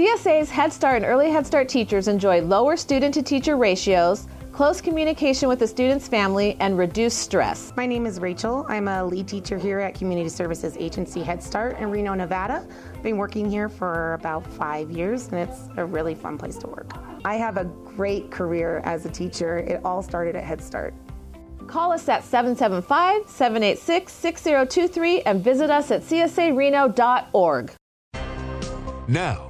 CSA's Head Start and Early Head Start teachers enjoy lower student to teacher ratios, close communication with the student's family, and reduced stress. My name is Rachel. I'm a lead teacher here at Community Services Agency Head Start in Reno, Nevada. I've been working here for about five years, and it's a really fun place to work. I have a great career as a teacher. It all started at Head Start. Call us at 775 786 6023 and visit us at csareno.org. Now,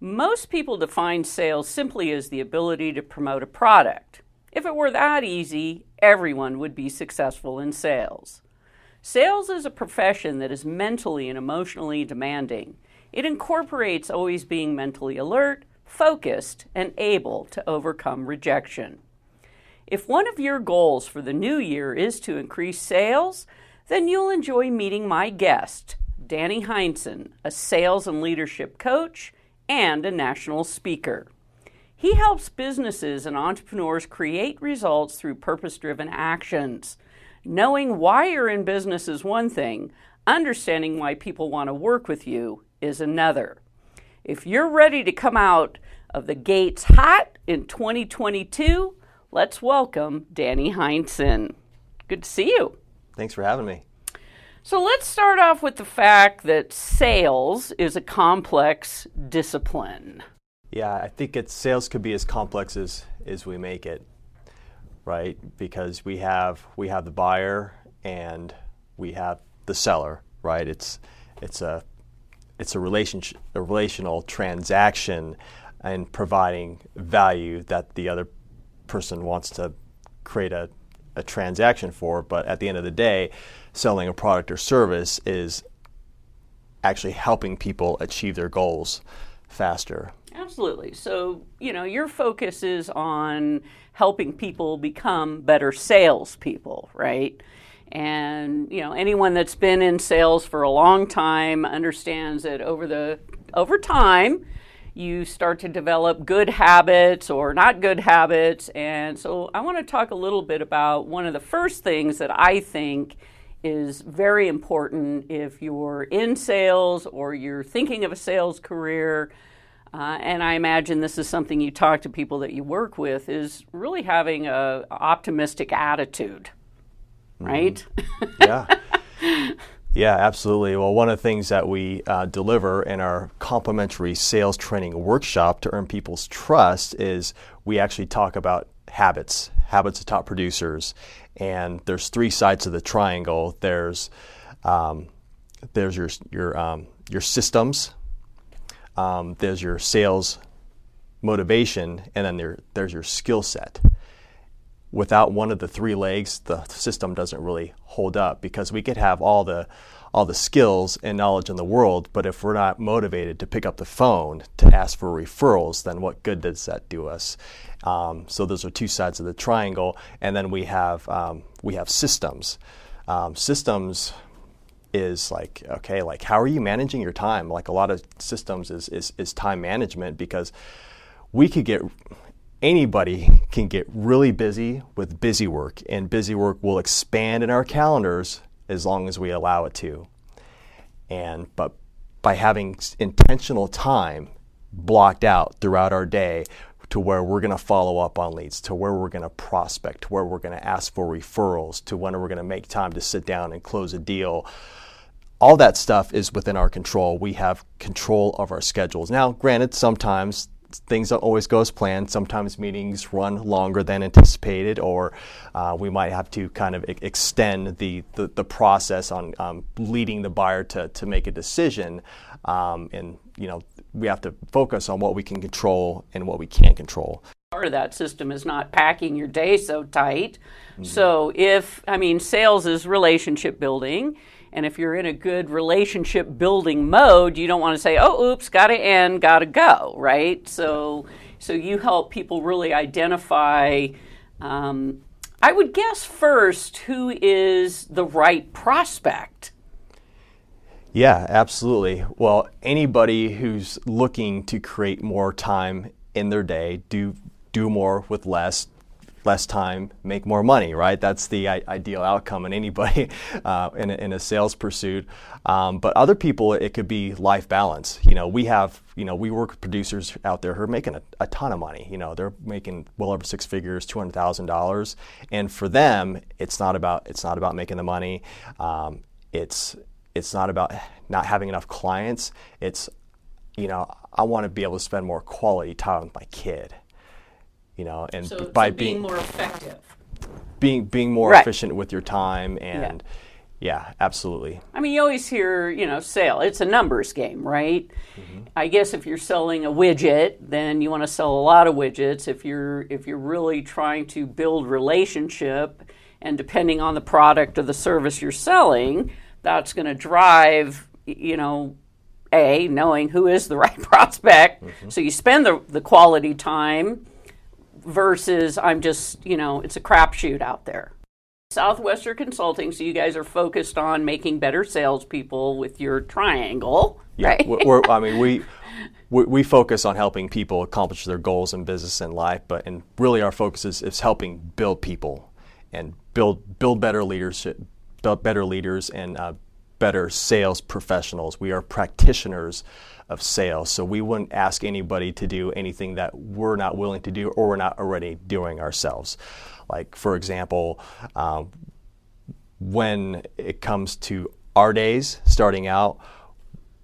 Most people define sales simply as the ability to promote a product. If it were that easy, everyone would be successful in sales. Sales is a profession that is mentally and emotionally demanding. It incorporates always being mentally alert, focused, and able to overcome rejection. If one of your goals for the new year is to increase sales, then you'll enjoy meeting my guest, Danny Heinsohn, a sales and leadership coach and a national speaker. He helps businesses and entrepreneurs create results through purpose driven actions. Knowing why you're in business is one thing, understanding why people want to work with you is another. If you're ready to come out of the gates hot in 2022, let's welcome Danny Heinsohn. Good to see you. Thanks for having me. So let's start off with the fact that sales is a complex discipline. Yeah, I think it's sales could be as complex as, as we make it, right? Because we have we have the buyer and we have the seller, right? It's it's a it's a relationship a relational transaction and providing value that the other person wants to create a, a transaction for, but at the end of the day, selling a product or service is actually helping people achieve their goals faster. Absolutely. So, you know, your focus is on helping people become better salespeople, right? And, you know, anyone that's been in sales for a long time understands that over the over time, you start to develop good habits or not good habits. And so I want to talk a little bit about one of the first things that I think is very important if you're in sales or you're thinking of a sales career. Uh, and I imagine this is something you talk to people that you work with is really having a optimistic attitude, right? Mm-hmm. Yeah. yeah, absolutely. Well, one of the things that we uh, deliver in our complimentary sales training workshop to earn people's trust is we actually talk about habits, habits of top producers, and there's three sides of the triangle. There's um, there's your your um, your systems. Um, there's your sales motivation, and then there, there's your skill set. Without one of the three legs, the system doesn't really hold up because we could have all the all the skills and knowledge in the world, but if we're not motivated to pick up the phone to ask for referrals, then what good does that do us? Um, so those are two sides of the triangle, and then we have um, we have systems. Um, systems is like okay, like how are you managing your time? Like a lot of systems is is, is time management because we could get anybody can get really busy with busy work, and busy work will expand in our calendars as long as we allow it to. And but by having intentional time blocked out throughout our day to where we're going to follow up on leads, to where we're going to prospect, to where we're going to ask for referrals, to when we're going to make time to sit down and close a deal. All that stuff is within our control. We have control of our schedules. Now, granted, sometimes things don't always go as planned. Sometimes meetings run longer than anticipated, or uh, we might have to kind of extend the, the, the process on um, leading the buyer to, to make a decision. Um, and, you know, we have to focus on what we can control and what we can't control. Part of that system is not packing your day so tight. Mm-hmm. So, if, I mean, sales is relationship building. And if you're in a good relationship building mode, you don't want to say, "Oh, oops, got to end, got to go," right? So, so you help people really identify. Um, I would guess first who is the right prospect. Yeah, absolutely. Well, anybody who's looking to create more time in their day, do do more with less, less time, make more money, right? That's the I- ideal outcome in anybody uh, in, a, in, a, sales pursuit. Um, but other people, it could be life balance. You know, we have, you know, we work with producers out there who are making a, a ton of money. You know, they're making well over six figures, two hundred thousand dollars, and for them, it's not about it's not about making the money. Um, it's it's not about not having enough clients. It's you know, I want to be able to spend more quality time with my kid you know, and so, by so being, being, more effective, being being more right. efficient with your time, and yeah. yeah. absolutely. I mean, you always hear, you know, sale. It's a numbers game, right? Mm-hmm. I guess if you're selling a widget, then you want to sell a lot of widgets. If you're if you're really trying to build relationship, and depending on the product or the service you're selling, that's going to drive, you know, a knowing who is the right prospect. Mm-hmm. So you spend the the quality time versus I'm just, you know, it's a crapshoot out there. Southwestern Consulting, so you guys are focused on making better salespeople with your triangle, yeah, right? we're, I mean, we, we, we focus on helping people accomplish their goals in business and life, but and really our focus is, is helping build people and build build better leadership, build better leaders and uh, better sales professionals. We are practitioners of sales. So we wouldn't ask anybody to do anything that we're not willing to do or we're not already doing ourselves. Like, for example, um, when it comes to our days starting out,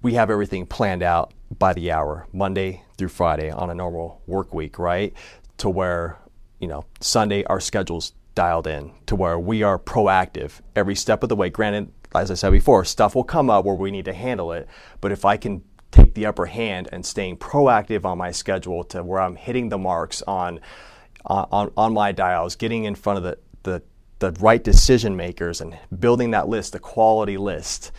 we have everything planned out by the hour, Monday through Friday on a normal work week, right? To where, you know, Sunday our schedule's dialed in to where we are proactive every step of the way. Granted, as I said before, stuff will come up where we need to handle it, but if I can take the upper hand and staying proactive on my schedule to where I'm hitting the marks on on, on my dials, getting in front of the, the, the right decision makers and building that list, the quality list,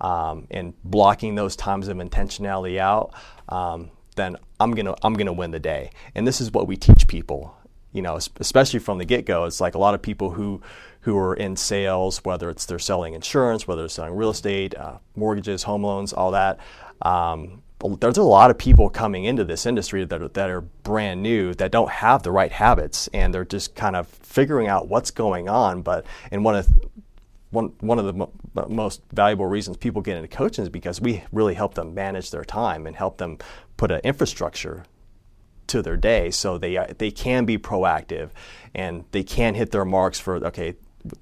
um, and blocking those times of intentionality out, um, then I'm gonna I'm gonna win the day. And this is what we teach people. You know, especially from the get-go, it's like a lot of people who who are in sales, whether it's they're selling insurance, whether they're selling real estate, uh, mortgages, home loans, all that. Um, there's a lot of people coming into this industry that are, that are brand new that don't have the right habits and they're just kind of figuring out what's going on. But and one of one one of the mo- most valuable reasons people get into coaching is because we really help them manage their time and help them put an infrastructure to their day so they uh, they can be proactive and they can hit their marks for okay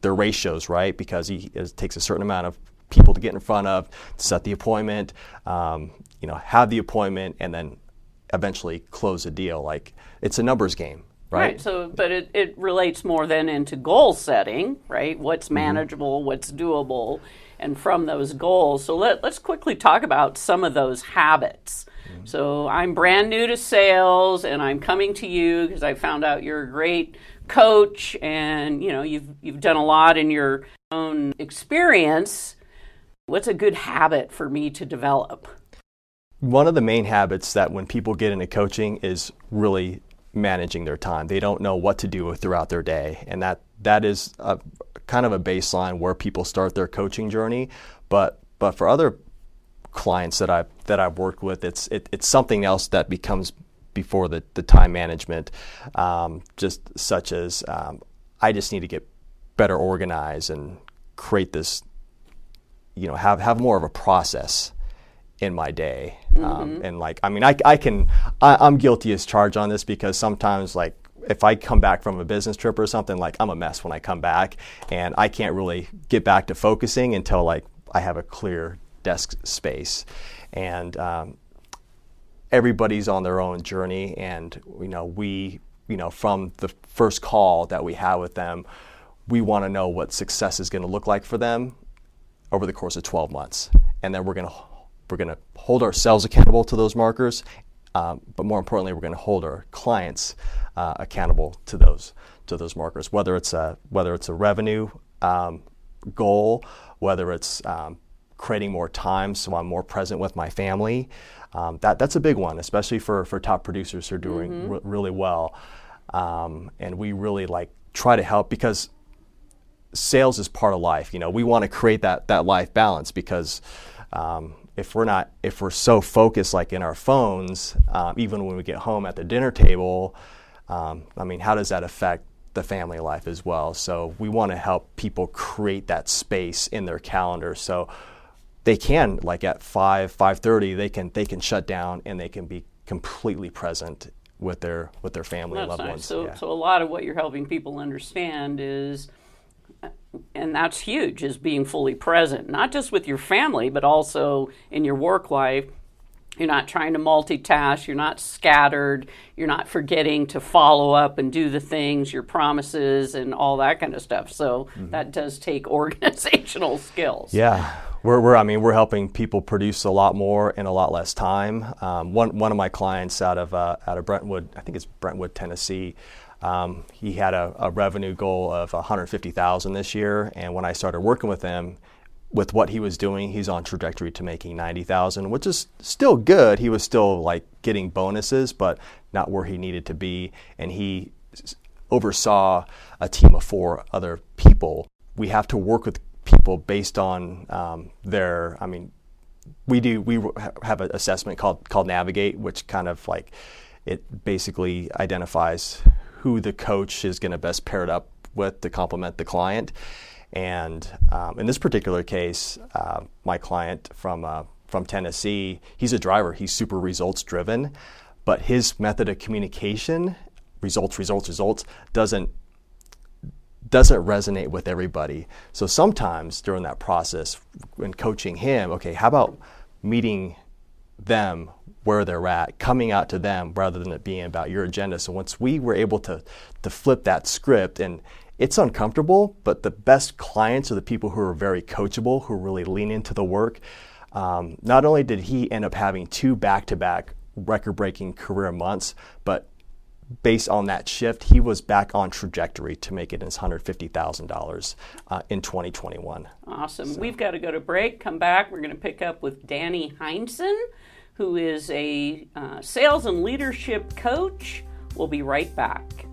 their ratios right because he, it takes a certain amount of people to get in front of, set the appointment, um, you know, have the appointment, and then eventually close a deal. Like it's a numbers game. Right. right. So, but it, it relates more then into goal setting, right? What's mm-hmm. manageable, mm-hmm. what's doable, and from those goals. So let, let's quickly talk about some of those habits. Mm-hmm. So I'm brand new to sales, and I'm coming to you because I found out you're a great coach, and you know you've you've done a lot in your own experience. What's a good habit for me to develop? One of the main habits that when people get into coaching is really managing their time. They don't know what to do throughout their day, and that that is a, kind of a baseline where people start their coaching journey. But but for other clients that I've that I've worked with, it's it, it's something else that becomes before the, the time management, um, just such as um, I just need to get better organized and create this you know have have more of a process in my day. Um, mm-hmm. um, and like i mean i, I can I, am guilty as charged on this because sometimes like if i come back from a business trip or something like i'm a mess when i come back. And i can't really get back to focusing until like i have a clear desk space. And um, everybody's on their own journey. And you know we you know from the first call that we have with them we want to know what success is going to look like for them over the course of 12 months. And then we're going to we're going to hold ourselves accountable to those markers, um, but more importantly, we're going to hold our clients uh, accountable to those to those markers. Whether it's a whether it's a revenue um, goal, whether it's um, creating more time so I'm more present with my family. Um, that that's a big one, especially for for top producers who are doing mm-hmm. r- really well. Um, and we really like try to help because sales is part of life. You know, we want to create that that life balance because um, if we're not if we're so focused like in our phones, um, even when we get home at the dinner table, um, I mean, how does that affect the family life as well? So we want to help people create that space in their calendar so they can like at 5 5:30 they can they can shut down and they can be completely present with their with their family That's and loved nice. ones. So yeah. so a lot of what you're helping people understand is and that's huge is being fully present not just with your family but also in your work life you're not trying to multitask you're not scattered you're not forgetting to follow up and do the things your promises and all that kind of stuff so mm-hmm. that does take organizational skills yeah we're, we're, I mean, we're helping people produce a lot more in a lot less time. Um, one, one of my clients out of, uh, out of Brentwood, I think it's Brentwood, Tennessee, um, he had a, a, revenue goal of 150,000 this year, and when I started working with him, with what he was doing, he's on trajectory to making 90,000, which is still good. He was still like getting bonuses, but not where he needed to be, and he oversaw a team of four other people. We have to work with people based on um, their, I mean, we do we have an assessment called called Navigate, which kind of like it basically identifies who the coach is going to best pair it up with to complement the client. And um, in this particular case, uh, my client from uh, from Tennessee, he's a driver. He's super results driven, but his method of communication, results, results, results, doesn't doesn't resonate with everybody. So sometimes during that process, when coaching him, okay, how about meeting them where they're at, coming out to them rather than it being about your agenda. So once we were able to to flip that script and it's uncomfortable, but the best clients are the people who are very coachable, who really lean into the work. Um, not only did he end up having two back-to-back record-breaking career months, but based on that shift, he was back on trajectory to make it his $150,000 uh, in 2021. Awesome. So. We've got to go to break, come back. We're going to pick up with Danny Heinsohn, who is a uh, sales and leadership coach. We'll be right back.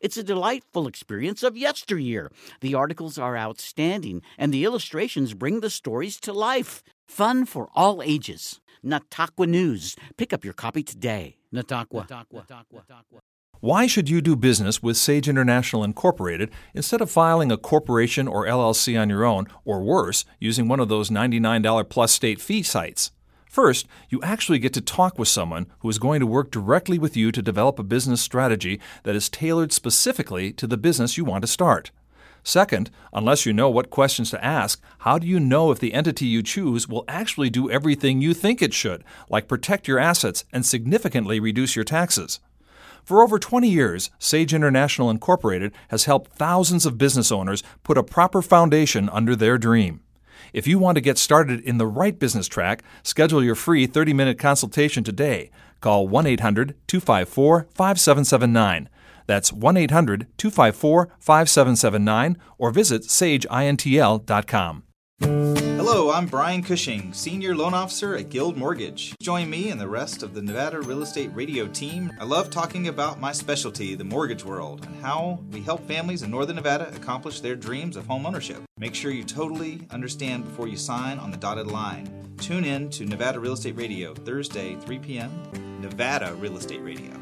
It's a delightful experience of yesteryear. The articles are outstanding, and the illustrations bring the stories to life. Fun for all ages. Nataqua News. Pick up your copy today. Nataqua. Why should you do business with Sage International Incorporated instead of filing a corporation or LLC on your own, or worse, using one of those $99 plus state fee sites? First, you actually get to talk with someone who is going to work directly with you to develop a business strategy that is tailored specifically to the business you want to start. Second, unless you know what questions to ask, how do you know if the entity you choose will actually do everything you think it should, like protect your assets and significantly reduce your taxes? For over 20 years, Sage International Incorporated has helped thousands of business owners put a proper foundation under their dream. If you want to get started in the right business track, schedule your free 30 minute consultation today. Call 1 800 254 5779. That's 1 800 254 5779 or visit sageintl.com. Hello, I'm Brian Cushing, Senior Loan Officer at Guild Mortgage. Join me and the rest of the Nevada Real Estate Radio team. I love talking about my specialty, the mortgage world, and how we help families in Northern Nevada accomplish their dreams of home ownership. Make sure you totally understand before you sign on the dotted line. Tune in to Nevada Real Estate Radio, Thursday, 3 p.m. Nevada Real Estate Radio.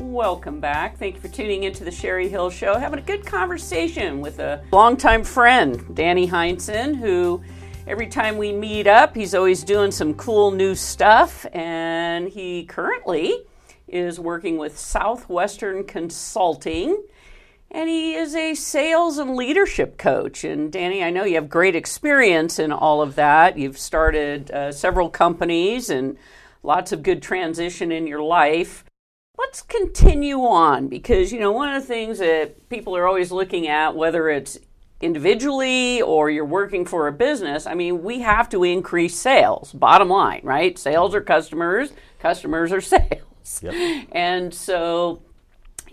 Welcome back. Thank you for tuning into the Sherry Hill Show. Having a good conversation with a longtime friend, Danny Heinsohn, who every time we meet up, he's always doing some cool new stuff. And he currently is working with Southwestern Consulting. and he is a sales and leadership coach. And Danny, I know you have great experience in all of that. You've started uh, several companies and lots of good transition in your life. Let's continue on because, you know, one of the things that people are always looking at, whether it's individually or you're working for a business, I mean, we have to increase sales, bottom line, right? Sales are customers, customers are sales. Yep. And so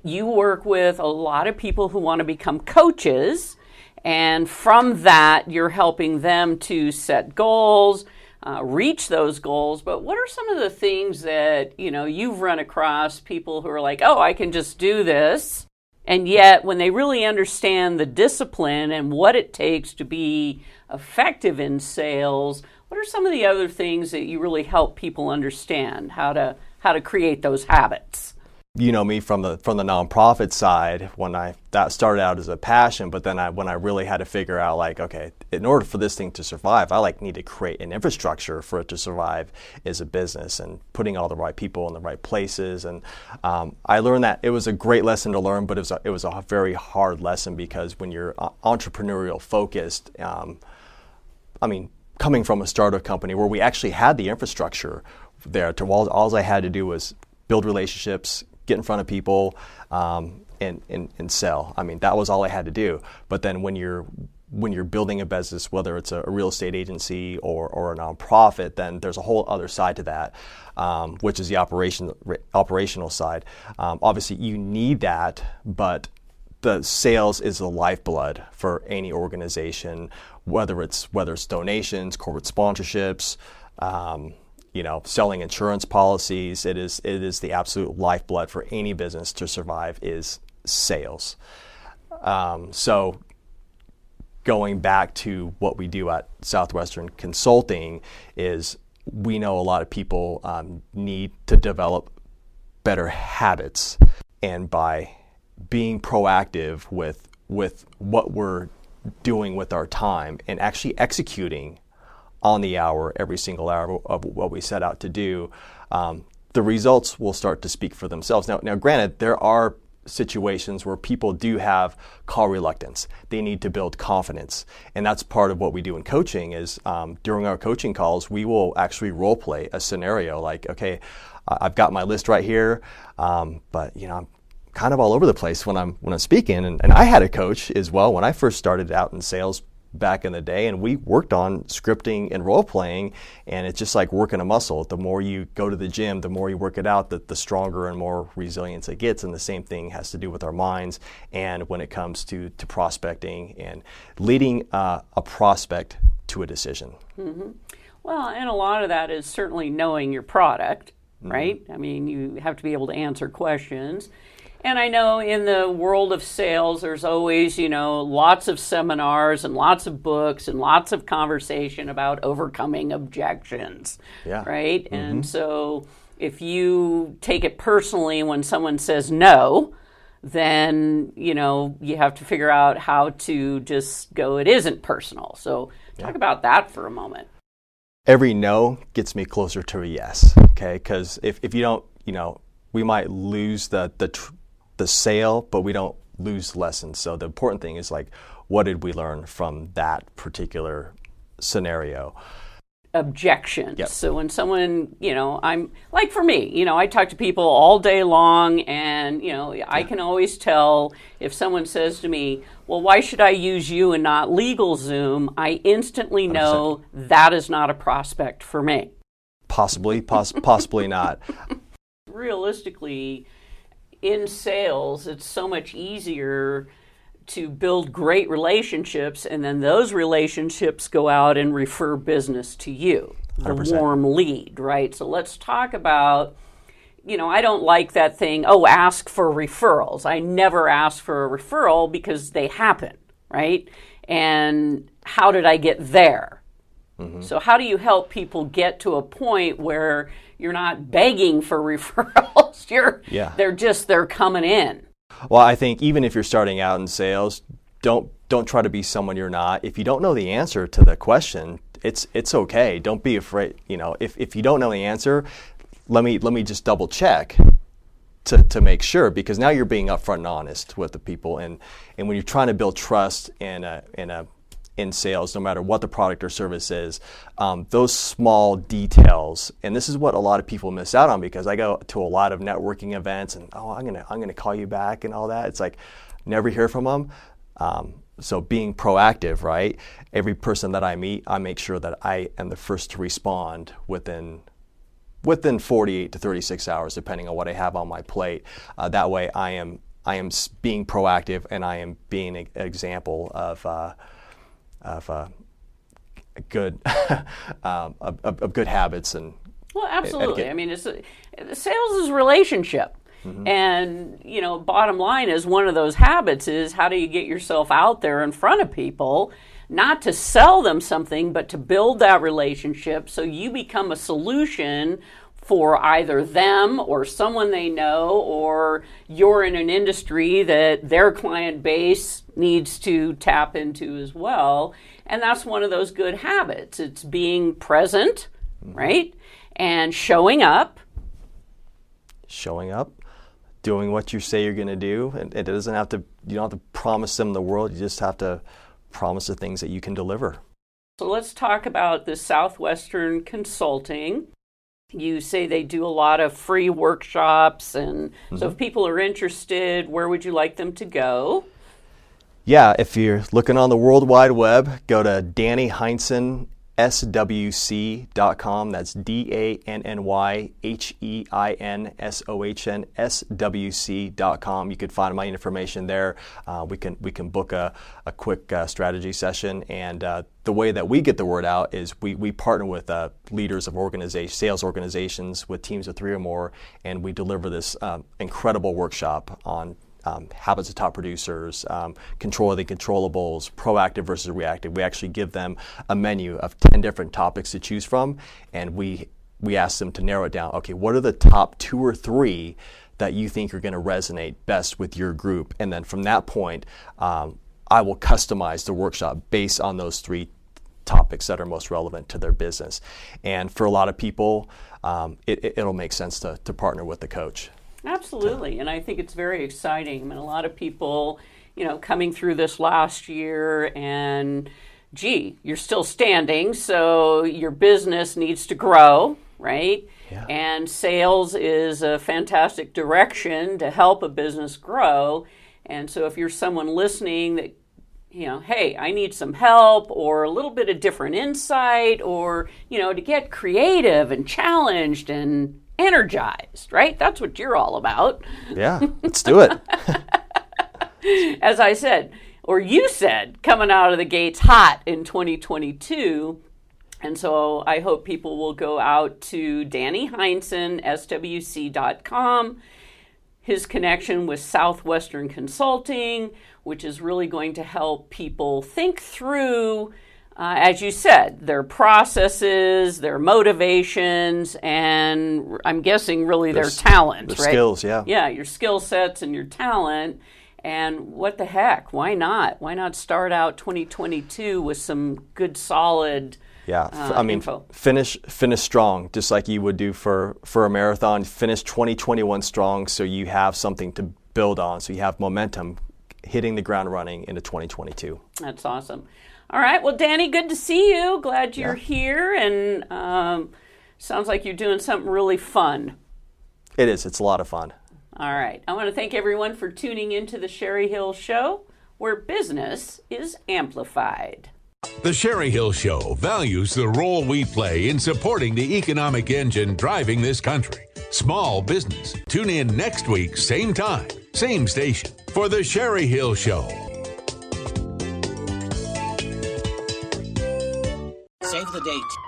you work with a lot of people who want to become coaches, and from that, you're helping them to set goals, uh, reach those goals. But what are some of the things that you know you've run across people who are like, "Oh, I can just do this," and yet when they really understand the discipline and what it takes to be effective in sales, what are some of the other things that you really help people understand how to how to create those habits? You know me from the from the nonprofit side when I that started out as a passion, but then I when I really had to figure out like okay, in order for this thing to survive, I like need to create an infrastructure for it to survive as a business and putting all the right people in the right places. And um, I learned that it was a great lesson to learn, but it was a, it was a very hard lesson because when you're uh, entrepreneurial focused, um, I mean, coming from a startup company where we actually had the infrastructure there, to all, all I had to do was build relationships, get in front of people, um, and, and, and sell. I mean, that was all I had to do. But then when you're when you're building a business, whether it's a, a real estate agency or, or a nonprofit, then there's a whole other side to that, um, which is the operation, operational side. Um, obviously, you need that, but the sales is the lifeblood for any organization, whether it's whether it's donations, corporate sponsorships. Um, you know, selling insurance policies. It is it is the absolute lifeblood for any business to survive is sales. Um, so going back to what we do at Southwestern Consulting is we know a lot of people um, need to develop better habits, and by being proactive with with what we're doing with our time and actually executing on the hour, every single hour of what we set out to do, um, the results will start to speak for themselves. Now, now, granted, there are situations where people do have call reluctance. They need to build confidence, and that's part of what we do in coaching. Is um, during our coaching calls, we will actually role play a scenario like, okay, I've got my list right here, um, but you know, I'm kind of all over the place when I'm when I'm speaking, and, and I had a coach as well when I first started out in sales back in the day and we worked on scripting and role playing and it's just like working a muscle the more you go to the gym the more you work it out the, the stronger and more resilience it gets and the same thing has to do with our minds and when it comes to, to prospecting and leading uh, a prospect to a decision mm-hmm. well and a lot of that is certainly knowing your product mm-hmm. right i mean you have to be able to answer questions and I know in the world of sales, there's always, you know, lots of seminars and lots of books and lots of conversation about overcoming objections. Yeah. Right? Mm-hmm. And so if you take it personally when someone says no, then, you know, you have to figure out how to just go, it isn't personal. So talk yeah. about that for a moment. Every no gets me closer to a yes, okay? Because if, if you don't, you know, we might lose the, the, tr- the sale, but we don't lose lessons. So the important thing is like, what did we learn from that particular scenario? Objections. Yep. So when someone, you know, I'm like for me, you know, I talk to people all day long, and you know, I can always tell if someone says to me, "Well, why should I use you and not LegalZoom?" I instantly know 100%. that is not a prospect for me. Possibly, poss- possibly not. Realistically, in sales, it's so much easier to build great relationships, and then those relationships go out and refer business to you. The 100%. warm lead, right? So let's talk about. You know, I don't like that thing, oh, ask for referrals. I never ask for a referral because they happen, right? And how did I get there? Mm-hmm. So, how do you help people get to a point where you're not begging for referrals. You're yeah. they're just they're coming in. Well, I think even if you're starting out in sales, don't don't try to be someone you're not. If you don't know the answer to the question, it's it's okay. Don't be afraid. You know, if, if you don't know the answer, let me let me just double check to, to make sure because now you're being upfront and honest with the people and, and when you're trying to build trust in a, in a in sales, no matter what the product or service is, um, those small details, and this is what a lot of people miss out on because I go to a lot of networking events and oh, I'm gonna I'm gonna call you back and all that. It's like never hear from them. Um, so being proactive, right? Every person that I meet, I make sure that I am the first to respond within within 48 to 36 hours, depending on what I have on my plate. Uh, that way, I am I am being proactive and I am being an example of uh, of uh, good um, of, of, good habits and. Well, absolutely. I mean, it's sales is relationship. Mm-hmm. And, you know, bottom line is one of those habits is how do you get yourself out there in front of people, not to sell them something, but to build that relationship so you become a solution for either them or someone they know, or you're in an industry that their client base needs to tap into as well. And that's one of those good habits. It's being present, mm-hmm. right? And showing up. Showing up, doing what you say you're going to do. And it doesn't have to, you don't have to promise them the world. You just have to promise the things that you can deliver. So let's talk about the Southwestern Consulting. You say they do a lot of free workshops, and mm-hmm. so if people are interested, where would you like them to go? Yeah, if you're looking on the World Wide Web, go to Danny Heinsohn swc.com. That's D A N N Y H E I N S O H N S W C.com. You can find my information there. Uh, we can we can book a, a quick uh, strategy session. And uh, the way that we get the word out is we, we partner with uh, leaders of organizations, sales organizations with teams of three or more, and we deliver this um, incredible workshop on um, habits of top producers, um, control of the controllables, proactive versus reactive. We actually give them a menu of 10 different topics to choose from, and we, we ask them to narrow it down. Okay, what are the top two or three that you think are going to resonate best with your group? And then from that point, um, I will customize the workshop based on those three topics that are most relevant to their business. And for a lot of people, um, it, will make sense to, to partner with the coach. Absolutely, and I think it's very exciting. I mean, a lot of people, you know, coming through this last year and gee, you're still standing, so your business needs to grow, right? Yeah. And sales is a fantastic direction to help a business grow. And so if you're someone listening that you know, hey, I need some help or a little bit of different insight or, you know, to get creative and challenged and energized, right? That's what you're all about. Yeah, let's do it. As I said, or you said, coming out of the gates hot in 2022. And so I hope people will go out to Danny Heinsohn, SWC.com, his connection with Southwestern Consulting, which is really going to help people think through uh, as you said, their processes, their motivations, and I'm guessing really their, their talent, their right? skills, yeah. Yeah, your skill sets and your talent. And what the heck? Why not? Why not start out 2022 with some good, solid yeah, uh, I mean, info. finish finish strong, just like you would do for for a marathon. Finish 2021 strong, so you have something to build on, so you have momentum hitting the ground running into 2022. That's awesome. All right. Well, Danny, good to see you. Glad you're yeah. here, and um, sounds like you're doing something really fun. It is. It's a lot of fun. All right. I want to thank everyone for tuning into the Sherry Hill Show, where business is amplified. The Sherry Hill Show values the role we play in supporting the economic engine driving this country. Small business. Tune in next week, same time, same station, for The Sherry Hill Show.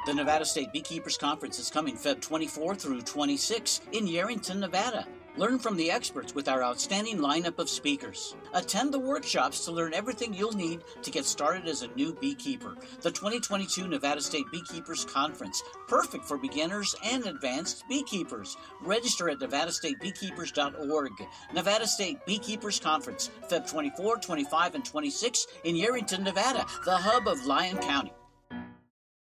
The Nevada State Beekeepers Conference is coming Feb 24 through 26 in Yerington, Nevada. Learn from the experts with our outstanding lineup of speakers. Attend the workshops to learn everything you'll need to get started as a new beekeeper. The 2022 Nevada State Beekeepers Conference, perfect for beginners and advanced beekeepers. Register at nevadastatebeekeepers.org. Nevada State Beekeepers Conference, Feb 24, 25, and 26 in Yerington, Nevada, the hub of Lyon County.